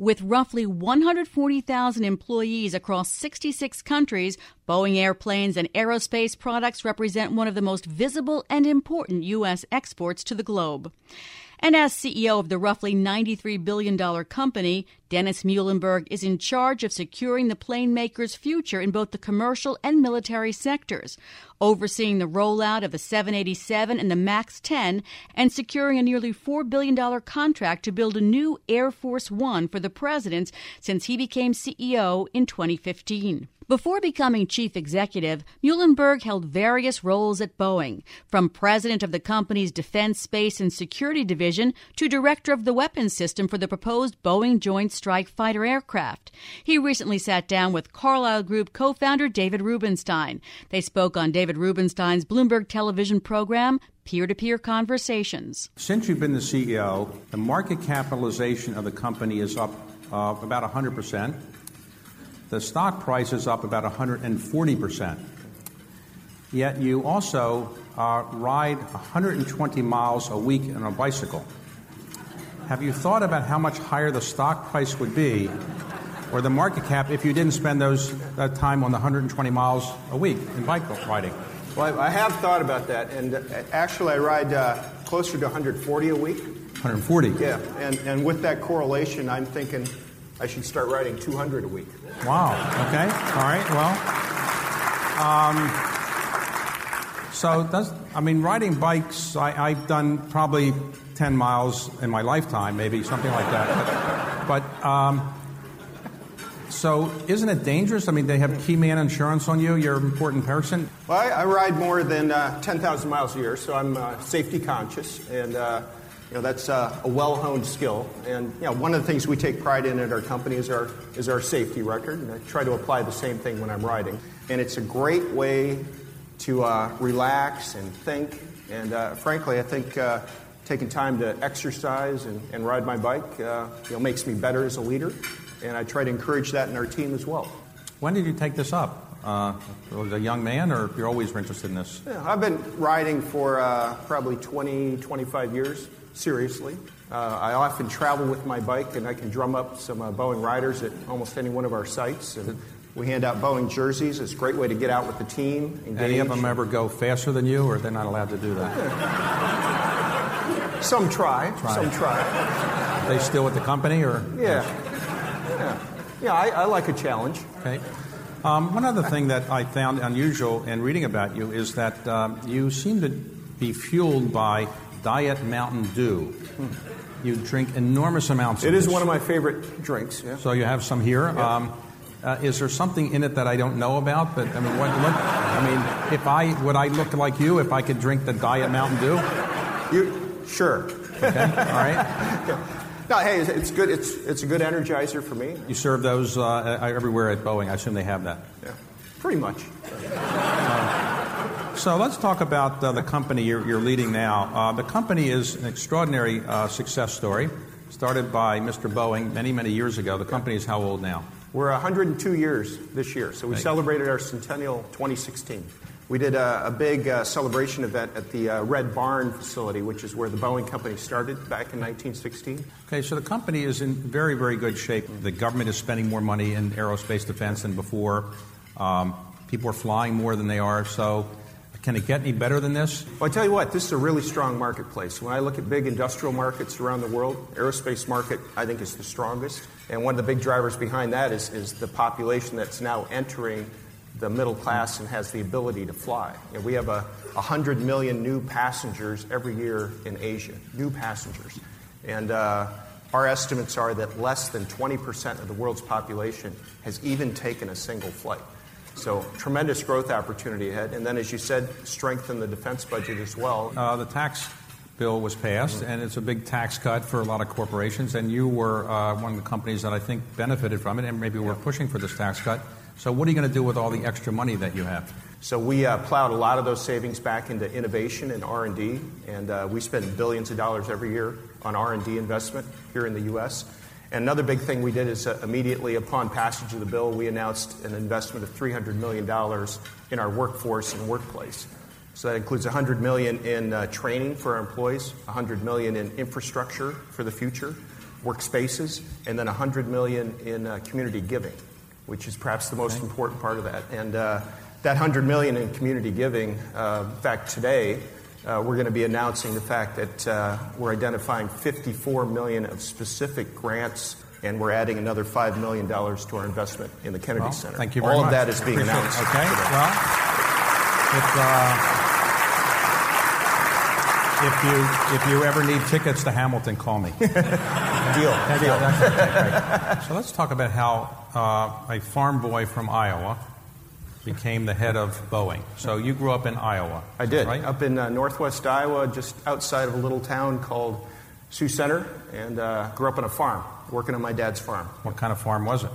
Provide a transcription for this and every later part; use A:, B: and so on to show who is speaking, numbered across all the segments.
A: With roughly 140,000 employees across 66 countries, Boeing airplanes and aerospace products represent one of the most visible and important U.S. exports to the globe. And as CEO of the roughly $93 billion company, Dennis Muilenburg is in charge of securing the plane maker's future in both the commercial and military sectors, overseeing the rollout of the 787 and the MAX 10, and securing a nearly $4 billion contract to build a new Air Force One for the president since he became CEO in 2015. Before becoming chief executive, Muilenburg held various roles at Boeing, from president of the company's Defense, Space, and Security Division to director of the weapons system for the proposed Boeing Joint Strike Fighter aircraft. He recently sat down with Carlyle Group co founder David Rubenstein. They spoke on David Rubenstein's Bloomberg television program, peer to peer conversations.
B: Since you've been the CEO, the market capitalization of the company is up uh, about 100%. The stock price is up about 140%. Yet you also uh, ride 120 miles a week on a bicycle. Have you thought about how much higher the stock price would be or the market cap if you didn't spend those that time on the 120 miles a week in bike riding?
C: Well, I have thought about that, and uh, actually, I ride uh, closer to 140 a week.
B: 140.
C: Yeah, and and with that correlation, I'm thinking I should start riding 200 a week.
B: Wow. Okay. All right. Well, um, so does I mean riding bikes? I, I've done probably 10 miles in my lifetime, maybe something like that. But, but um, so isn't it dangerous? I mean, they have key man insurance on you. You're an important person.
C: Well, I, I ride more than uh, 10,000 miles a year, so I'm uh, safety conscious and. Uh, you know, that's uh, a well-honed skill, and you know, one of the things we take pride in at our company is our is our safety record, and I try to apply the same thing when I'm riding. And it's a great way to uh, relax and think. And uh, frankly, I think uh, taking time to exercise and, and ride my bike, uh, you know, makes me better as a leader, and I try to encourage that in our team as well.
B: When did you take this up? Uh, was a young man, or you're always interested in this?
C: Yeah, I've been riding for uh, probably 20, 25 years seriously. Uh, I often travel with my bike, and I can drum up some uh, Boeing riders at almost any one of our sites. And we hand out Boeing jerseys. It's a great way to get out with the team. Engage.
B: Any of them ever go faster than you, or they're not allowed to do
C: that? some try. try. Some try.
B: Are they still with the company, or
C: yeah, yeah, yeah? I, I like a challenge.
B: Okay. Um, one other thing that I found unusual in reading about you is that um, you seem to be fueled by Diet Mountain Dew. You drink enormous amounts.
C: It
B: of
C: is
B: this.
C: one of my favorite drinks. Yeah.
B: So you have some here.
C: Yeah.
B: Um, uh, is there something in it that I don't know about? But I mean, what, look, I mean, if I would I look like you if I could drink the Diet Mountain Dew?
C: You sure?
B: Okay. All right.
C: No, hey, it's good. It's it's a good energizer for me.
B: You serve those uh, everywhere at Boeing. I assume they have that.
C: Yeah, pretty much.
B: So let's talk about uh, the company you're, you're leading now. Uh, the company is an extraordinary uh, success story, started by Mr. Boeing many, many years ago. The company is how old now?
C: We're 102 years this year, so we
B: Right.
C: celebrated our centennial 2016. We did a, a big uh, celebration event at the uh, Red Barn facility, which is where the Boeing company started back in 1916.
B: Okay, so the company is in very, very good shape. The government is spending more money in aerospace defense than before. Um, people are flying more than they are. So, can it get any better than this?
C: Well, I tell you what, this is a really strong marketplace. When I look at big industrial markets around the world, aerospace market I think is the strongest. And one of the big drivers behind that is, is the population that's now entering the middle class and has the ability to fly. You know, we have a 100 million new passengers every year in Asia, new passengers. And uh, our estimates are that less than 20% of the world's population has even taken a single flight. So, tremendous growth opportunity ahead. And then, as you said, strengthen the defense budget as well.
B: Uh, the tax bill was passed, and it's a big tax cut for a lot of corporations. And you were uh, one of the companies that I think benefited from it, and maybe were pushing for this tax cut. So, what are you going to do with all the extra money that you have?
C: So we uh, plowed a lot of those savings back into innovation and R&D, and uh, we spend billions of dollars every year on R&D investment here in the U.S. And another big thing we did is uh, immediately upon passage of the bill, we announced an investment of $300 million in our workforce and workplace. So that includes 100 million in uh, training for our employees, 100 million in infrastructure for the future, workspaces, and then 100 million in uh, community giving, which is perhaps the most okay. important part of that. And uh, that 100 million in community giving, uh, in fact, today uh, we're going to be announcing the fact that uh, we're identifying 54 million of specific grants, and we're adding another five million dollars to our investment in the Kennedy
B: well,
C: Center.
B: Thank you very
C: All
B: much.
C: of that is being announced.
B: Okay.
C: Today.
B: Well, if, uh, if you if you ever need tickets to Hamilton, call me.
C: Deal. Deal.
B: Okay, so let's talk about how uh, a farm boy from Iowa became the head of Boeing. So you grew up in Iowa.
C: I did,
B: right?
C: up in uh, northwest Iowa, just outside of a little town called Sioux Center, and uh, grew up on a farm, working on my dad's farm.
B: What kind of farm was it?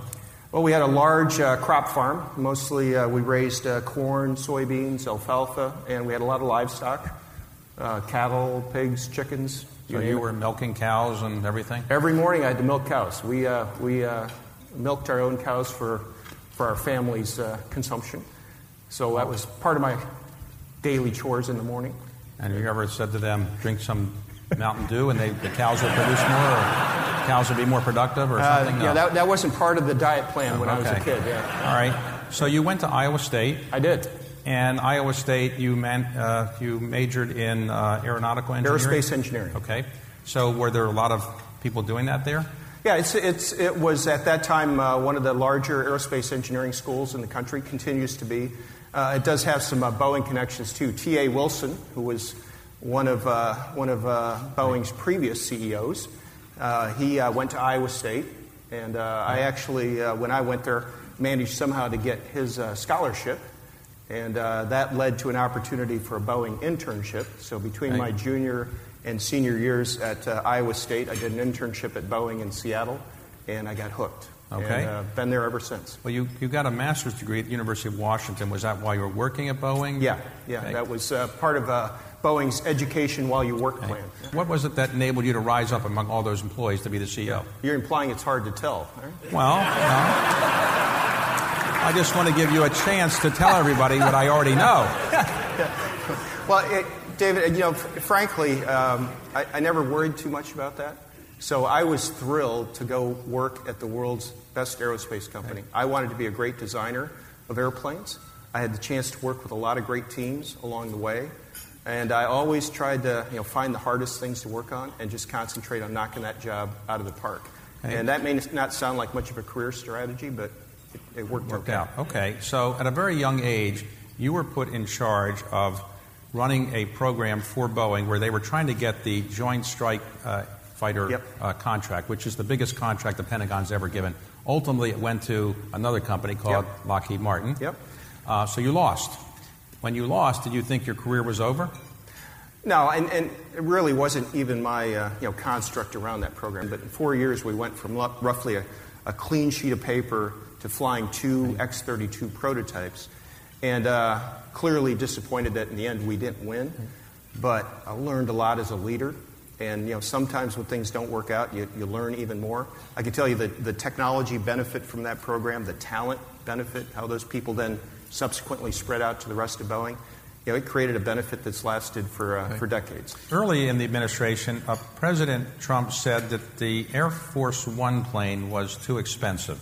C: Well, we had a large uh, crop farm. Mostly uh, we raised uh, corn, soybeans, alfalfa, and we had a lot of livestock uh, cattle, pigs, chickens.
B: So you, you were milking cows and everything?
C: Every morning I had to milk cows. We, we milked our own cows for for our family's uh, consumption. So that was part of my daily chores in the morning.
B: And you ever said to them, drink some Mountain Dew and they, the cows will produce more, or cows will be more productive, or uh, something?
C: Uh, yeah, that, that wasn't part of the diet plan when okay. I was a kid. Yeah.
B: All right. So you went to Iowa State.
C: I did.
B: And Iowa State, you, man, uh, you majored in uh, aeronautical engineering?
C: Aerospace engineering.
B: Okay. So were there a lot of people doing that there?
C: Yeah, it's, it's, it was at that time uh, one of the larger aerospace engineering schools in the country, continues to be. Uh, it does have some uh, Boeing connections too. T.A. Wilson, who was one of, uh, one of uh, Boeing's previous CEOs, uh, he went to Iowa State. And I actually, when I went there, managed somehow to get his scholarship. And that led to an opportunity for a Boeing internship. So between my junior and senior years at uh, Iowa State, I did an internship at Boeing in Seattle, and I got hooked.
B: Okay.
C: And, uh, been there ever since.
B: Well, you, you got a master's degree at the University of Washington. Was that while you were working at Boeing?
C: Yeah, yeah. Okay. That was uh, part of uh, Boeing's education while you work okay. plan.
B: What was it that enabled you to rise up among all those employees to be the CEO?
C: You're implying it's hard to tell.
B: Right? Well, I just want to give you a chance to tell everybody what I already know.
C: well, it, David, you know, frankly, um, I, I, never worried too much about that. So I was thrilled to go work at the world's best aerospace company. Okay. I wanted to be a great designer of airplanes. I had the chance to work with a lot of great teams along the way. And I always tried to you know, find the hardest things to work on and just concentrate on knocking that job out of the park. Okay. And that may not sound like much of a career strategy, but it, it worked,
B: worked out. Okay, so at a very young age, you were put in charge of running a program for Boeing where they were trying to get the Joint Strike uh, Fighter
C: yep.
B: uh, contract, which is the biggest contract the Pentagon's ever given. Ultimately, it went to another company called
C: yep.
B: Lockheed Martin.
C: Yep.
B: Uh, so you lost. When you lost, did you think your career was over?
C: No, and, and it really wasn't even my uh, you know, construct around that program. But in four years, we went from roughly a, a, clean sheet of paper to flying two X 32 prototypes. And uh, clearly disappointed that in the end we didn't win. But I learned a lot as a leader. And you know, sometimes when things don't work out, you, you learn even more. I can tell you that the technology benefit from that program, the talent benefit, how those people then subsequently spread out to the rest of Boeing. You know, it created a benefit that's lasted for, uh, for decades.
B: Early in the administration, uh, President Trump said that the Air Force One plane was too expensive,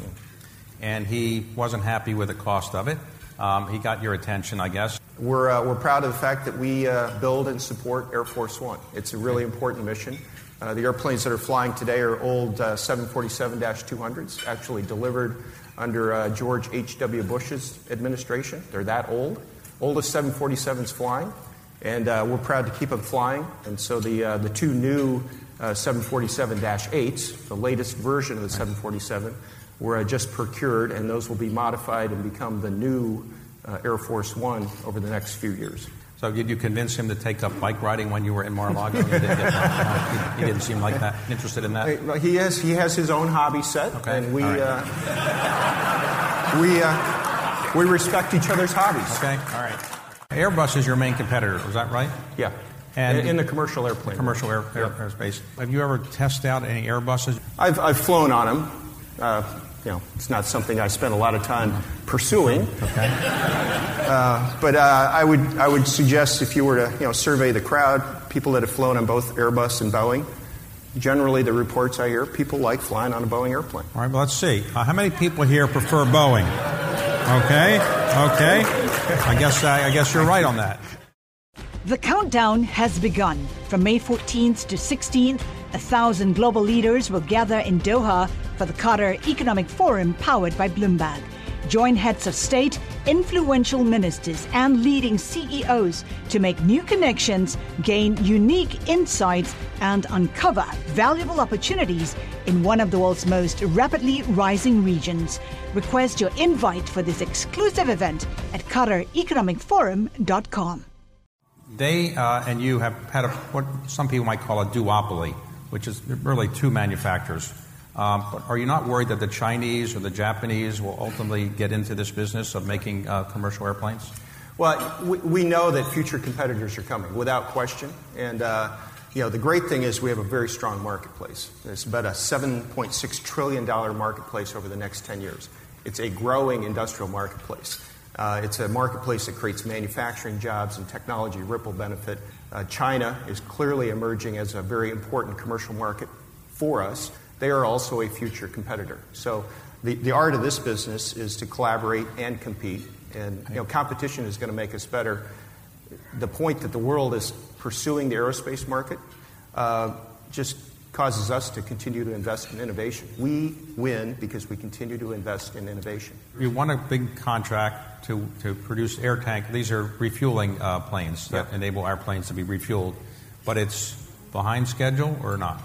B: and he wasn't happy with the cost of it. Um, he got your attention, I guess.
C: We're, uh, we're proud of the fact that we uh, build and support Air Force One. It's a really important mission. Uh, the airplanes that are flying today are old 747 uh, 200s, actually delivered under uh, George H.W. Bush's administration. They're that old. Oldest 747s flying, and uh, we're proud to keep them flying. And so the, the two new 747 8s, the latest version of the 747, were just procured, and those will be modified and become the new uh, Air Force One over the next few years.
B: So did you convince him to take up bike riding when you were in Mar-a-Lago? he, didn't get, he, he, didn't seem like that interested in that.
C: He has he has his own hobby set,
B: Okay.
C: and we
B: right.
C: uh, we uh, we respect each other's hobbies.
B: Okay, all right. Airbus is your main competitor, is that right?
C: Yeah,
B: And-
C: in, in the commercial airplane.
B: Commercial air, air,
C: Yeah.
B: airspace. Have you ever tested out any Airbuses?
C: I've I've flown on them. Uh, you know, it's not something I spend a lot of time pursuing.
B: Okay.
C: But uh, I would I would suggest if you were to you know survey the crowd, people that have flown on both Airbus and Boeing, generally the reports I hear, people like flying on a Boeing airplane.
B: All right, well, let's see. Uh, how many people here prefer Boeing? Okay, okay. I guess uh, I guess you're right on that.
D: The countdown has begun. From May 14th to 16th, a thousand global leaders will gather in Doha for the Qatar Economic Forum powered by Bloomberg. Join heads of state, influential ministers, and leading CEOs to make new connections, gain unique insights, and uncover valuable opportunities in one of the world's most rapidly rising regions. Request your invite for this exclusive event at QatarEconomicForum.com.
B: They uh, and you have had a, what some people might call a duopoly, which is really two manufacturers. Um, but are you not worried that the Chinese or the Japanese will ultimately get into this business of making uh, commercial airplanes?
C: Well, we, we know that future competitors are coming, without question. And uh, you know, the great thing is we have a very strong marketplace. It's about a $7.6 trillion marketplace over the next 10 years. It's a growing industrial marketplace. Uh, it's a marketplace that creates manufacturing jobs and technology ripple benefit. Uh, China is clearly emerging as a very important commercial market for us. They are also a future competitor. So the, the art of this business is to collaborate and compete. And you know, competition is going to make us better. The point that the world is pursuing the aerospace market uh, just causes us to continue to invest in innovation. We win because we continue to invest in innovation.
B: You won a big contract to, to produce air tank. These are refueling uh, planes that
C: Yep.
B: enable our planes to be refueled, but it's behind schedule or not?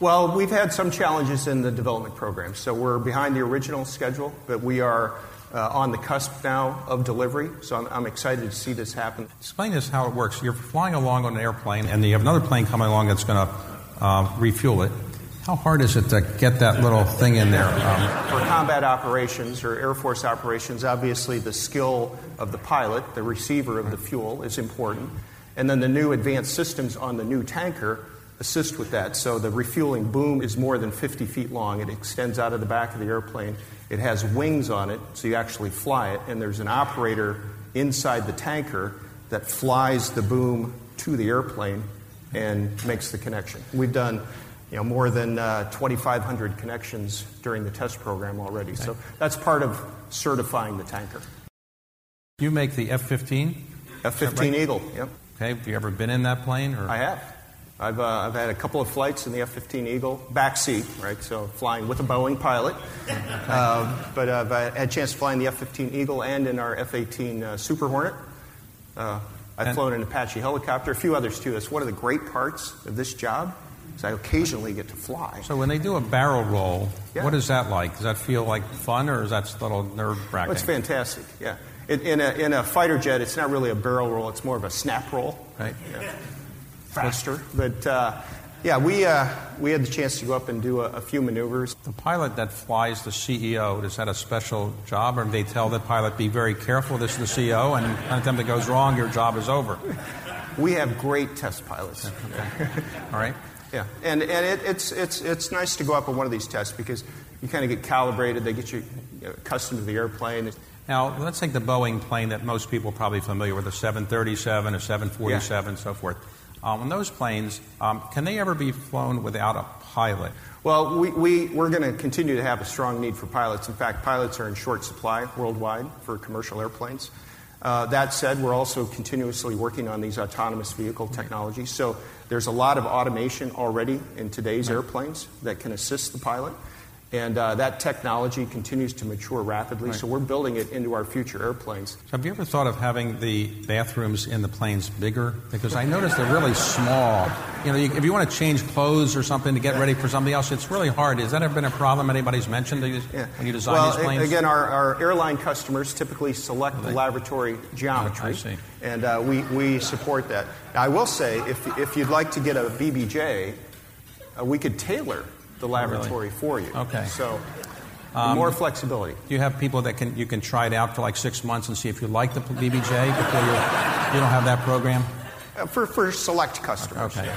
C: Well, we've had some challenges in the development program. So we're behind the original schedule, but we are uh, on the cusp now of delivery. So I'm, I'm excited to see this happen.
B: Explain this how it works. You're flying along on an airplane, and you have another plane coming along that's going to uh, refuel it. How hard is it to get that little thing in there? Um,
C: For combat operations or Air Force operations, obviously the skill of the pilot, the receiver of the fuel, is important. And then the new advanced systems on the new tanker assist with that. So the refueling boom is more than 50 feet long. It extends out of the back of the airplane. It has wings on it, so you actually fly it. And there's an operator inside the tanker that flies the boom to the airplane and makes the connection. We've done you know, more than uh, 2,500 connections during the test program already. So that's part of certifying the tanker.
B: you make the F 15?
C: F 15 Eagle, yep.
B: Okay, have you ever been in that plane? Or?
C: I have. I've, uh, I've had a couple of flights in the F 15 Eagle, back seat, right? So flying with a Boeing pilot. Uh, but I've uh, had a chance to fly in the F 15 Eagle and in our F 18 uh, Super Hornet. Uh, I've
B: And-
C: flown an Apache helicopter, a few others too. That's one of the great parts of this job, is I occasionally get to fly.
B: So when they do a barrel roll,
C: Yeah.
B: what is that like? Does that feel like fun, or is that a little nerve wracking?
C: Well, it's fantastic, yeah. In, in, a, in a fighter jet, it's not really a barrel roll, it's more of a snap roll.
B: Right.
C: Faster. But uh, yeah, we, uh, we had the chance to go up and do a, a few maneuvers.
B: The pilot that flies the CEO, does that a special job, or do they tell the pilot, be very careful, this is the CEO, and anytime that goes wrong, your job is over?
C: We have great test pilots.
B: All right?
C: Yeah, and, and it, it's, it's, it's nice to go up on one of these tests because you kind of get calibrated, they get you accustomed to the airplane.
B: Now, let's take the Boeing plane that most people are probably familiar with, a 737, a 747, and so forth. Um, on those planes, um, can they ever be flown without a pilot?
C: Well, we, we, we're going to continue to have a strong need for pilots. In fact, pilots are in short supply worldwide for commercial airplanes. Uh, that said, we're also continuously working on these autonomous vehicle technologies. So there's a lot of automation already in today's airplanes that can assist the pilot. And uh, that technology continues to mature rapidly, right. so we're building it into our future airplanes.
B: Have you ever thought of having the bathrooms in the planes bigger? Because I noticed they're really small. You know, you, if you want to change clothes or something to get ready for something else, it's really hard. Has that ever been a problem anybody's mentioned you, yeah. when you design
C: well,
B: these planes?
C: Again, our, our airline customers typically select the lavatory geometry,
B: oh,
C: and uh, we, we support that. Now, I will say, if, if you'd like to get a BBJ, uh, we could tailor the lavatory
B: really?
C: for you.
B: Okay.
C: So um, more flexibility.
B: Do you have people that can you can try it out for like six months and see if you like the BBJ before you you don't have that program?
C: Uh, for, for select customers.
B: Okay.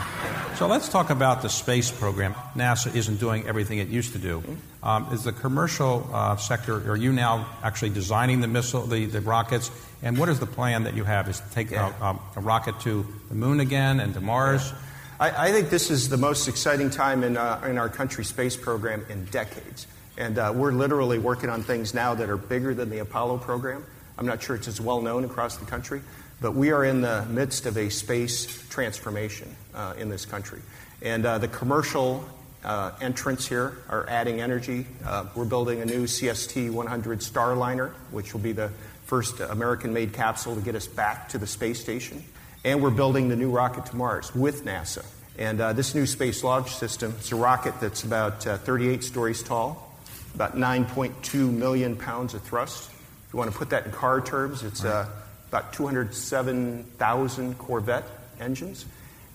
B: So let's talk about the space program. NASA isn't doing everything it used to do. Mm-hmm. Um, is the commercial uh, sector, are you now actually designing the missile, the, the rockets? And what is the plan that you have? Is to take yeah. a, um, a, rocket to the moon again and to Mars? Yeah.
C: I, I, think this is the most exciting time in, uh, in our country's space program in decades. And uh, we're literally working on things now that are bigger than the Apollo program. I'm not sure it's as well known across the country, but we are in the midst of a space transformation uh, in this country. And uh, the commercial uh, entrants here are adding energy. Uh, we're building a new CST 100 Starliner, which will be the first American made capsule to get us back to the space station. And we're building the new rocket to Mars with NASA. And uh, this new space launch system it's a rocket that's about uh, 38 stories tall, about 9.2 million pounds of thrust. If you want to put that in car terms, it's uh, about 207,000 Corvette engines.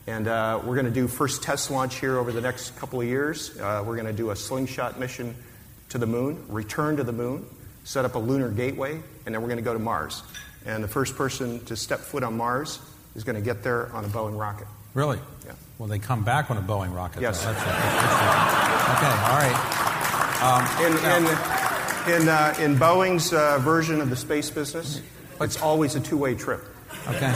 C: And uh, we're going to do first test launch here over the next couple of years. Uh, we're going to do a slingshot mission to the moon, return to the moon, set up a lunar gateway, and then we're going to go to Mars. And the first person to step foot on Mars is going to get there on a Boeing rocket.
B: Really?
C: Yeah.
B: Well, they come back on a Boeing rocket.
C: Yes.
B: That's, okay. All right.
C: Um, in, in, in, uh, in, Boeing's uh, version of the space business, it's always a two-way trip.
B: Okay.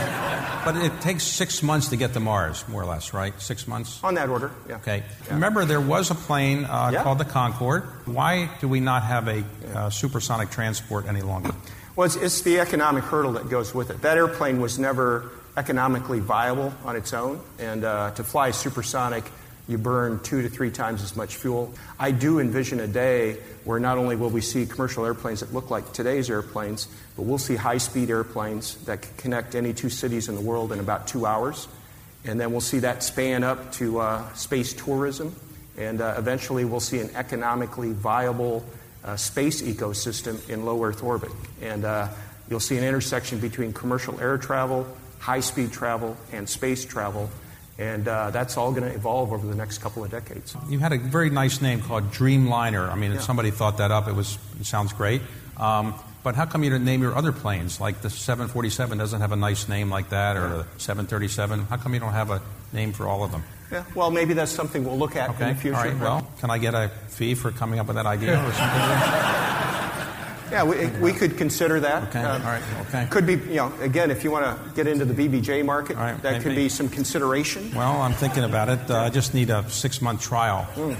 B: But it takes six months to get to Mars, more or less, right? Six months?
C: On that order, yeah.
B: Okay. Yeah. Remember, there was a plane uh, yeah. called the Concorde. Why do we not have a uh, supersonic transport any longer?
C: Well, it's, it's, the economic hurdle that goes with it. That airplane was never economically viable on its own. And uh, to fly supersonic, you burn two to three times as much fuel. I do envision a day where not only will we see commercial airplanes that look like today's airplanes, but we'll see high speed airplanes that can connect any two cities in the world in about two hours. And then we'll see that span up to uh, space tourism. And uh, eventually we'll see an economically viable uh, space ecosystem in low Earth orbit. And uh, you'll see an intersection between commercial air travel, high speed travel, and space travel. And uh, that's all going to evolve over the next couple of decades.
B: You had a very nice name called Dreamliner. I mean, yeah. if somebody thought that up, it was it sounds great. Um, but how come you didn't name your other planes? Like the 747 doesn't have a nice name like that, or the 737. How come you don't have a name for all of them?
C: Yeah, well, maybe that's something we'll look at
B: okay.
C: in the future.
B: All right. Well, can I get a fee for coming up with that idea or something?
C: Yeah, we, we could consider that.
B: Okay. Uh, All right. Okay.
C: Could be, you know, again, if you want to get into the BBJ market, that maybe. could be some consideration.
B: Well, I'm thinking about it. Uh, I just need a six month trial. Mm.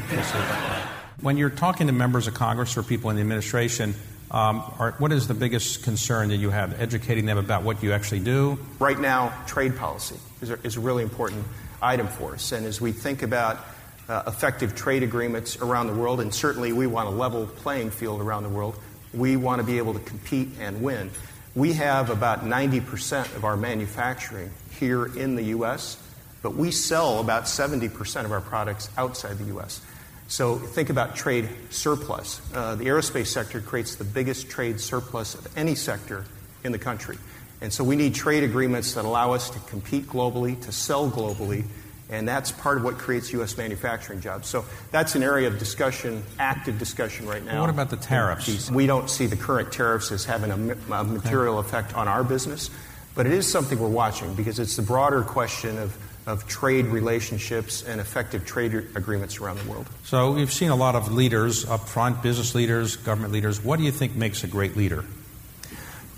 B: When you're talking to members of Congress or people in the administration, um, are, what is the biggest concern that you have? Educating them about what you actually do?
C: Right now, trade policy is a, is a really important item for us. And as we think about uh, effective trade agreements around the world, and certainly we want a level playing field around the world, we want to be able to compete and win. We have about 90% of our manufacturing here in the U.S., but we sell about 70% of our products outside the U.S. So think about trade surplus. Uh, the aerospace sector creates the biggest trade surplus of any sector in the country. And so we need trade agreements that allow us to compete globally, to sell globally, and that's part of what creates U.S. manufacturing jobs. So that's an area of discussion, active discussion right now.
B: Well, what about the tariffs?
C: We don't see the current tariffs as having a, a material effect on our business, but it is something we're watching because it's the broader question of, of trade relationships and effective trade agreements around the world.
B: So we've seen a lot of leaders up front, business leaders, government leaders. What do you think makes a great leader?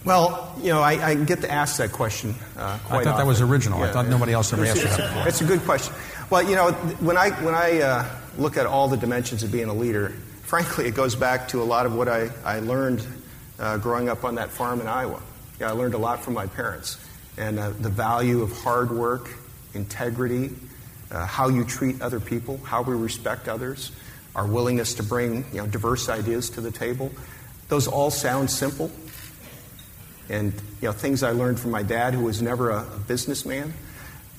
C: Well, you know, I, I get to ask that question uh, quite
B: I thought
C: often.
B: that was original. Yeah, I thought yeah. nobody else ever asked
C: that
B: before.
C: It's a good question. Well, you know, when I, when I uh, look at all the dimensions of being a leader, frankly, it goes back to a lot of what I, I learned uh, growing up on that farm in Iowa. Yeah, I learned a lot from my parents. And uh, the value of hard work, integrity, uh, how you treat other people, how we respect others. our willingness to bring you know, diverse ideas to the table. Those all sound simple. And you know, things I learned from my dad, who was never a, a businessman,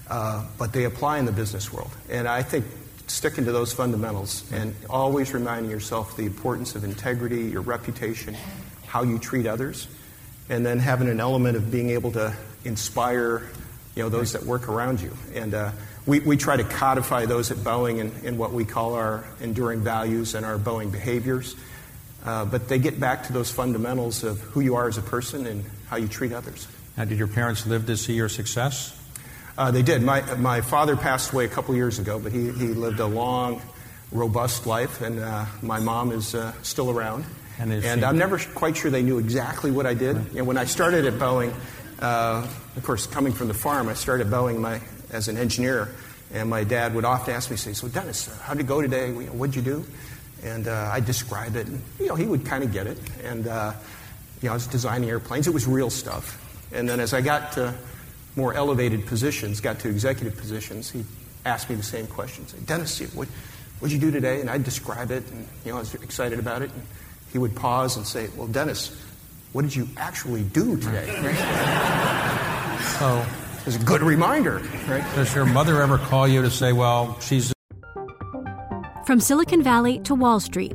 C: uh, but they apply in the business world. And I think sticking to those fundamentals and always reminding yourself the importance of integrity, your reputation, how you treat others, and then having an element of being able to inspire you know, those that work around you. And uh, we, we try to codify those at Boeing in, in what we call our enduring values and our Boeing behaviors. Uh, but they get back to those fundamentals of who you are as a person and how you treat others.
B: Now, did your parents live to see your success?
C: Uh, they did. My, my father passed away a couple years ago, but he, he lived a long, robust life, and uh, my mom is uh, still around. And, and I'm never quite sure they knew exactly what I did. You know, when I started at Boeing, uh, of course, coming from the farm, I started at Boeing my, as an engineer, and my dad would often ask me, say, "So Dennis, uh, how'd it go today? What'd you do?" And uh, I'd describe it, and you know, he would kind of get it. And uh, you know, I was designing airplanes. It was real stuff. And then as I got to more elevated positions, got to executive positions, he asked me the same questions. Dennis, what what'd you do today? And I'd describe it, and you know, I was excited about it. And he would pause and say, "Well, Dennis, what did you actually do today?" so it was a good reminder, right?
B: Does your mother ever call you to say, "Well, she's"?
E: From Silicon Valley to Wall Street,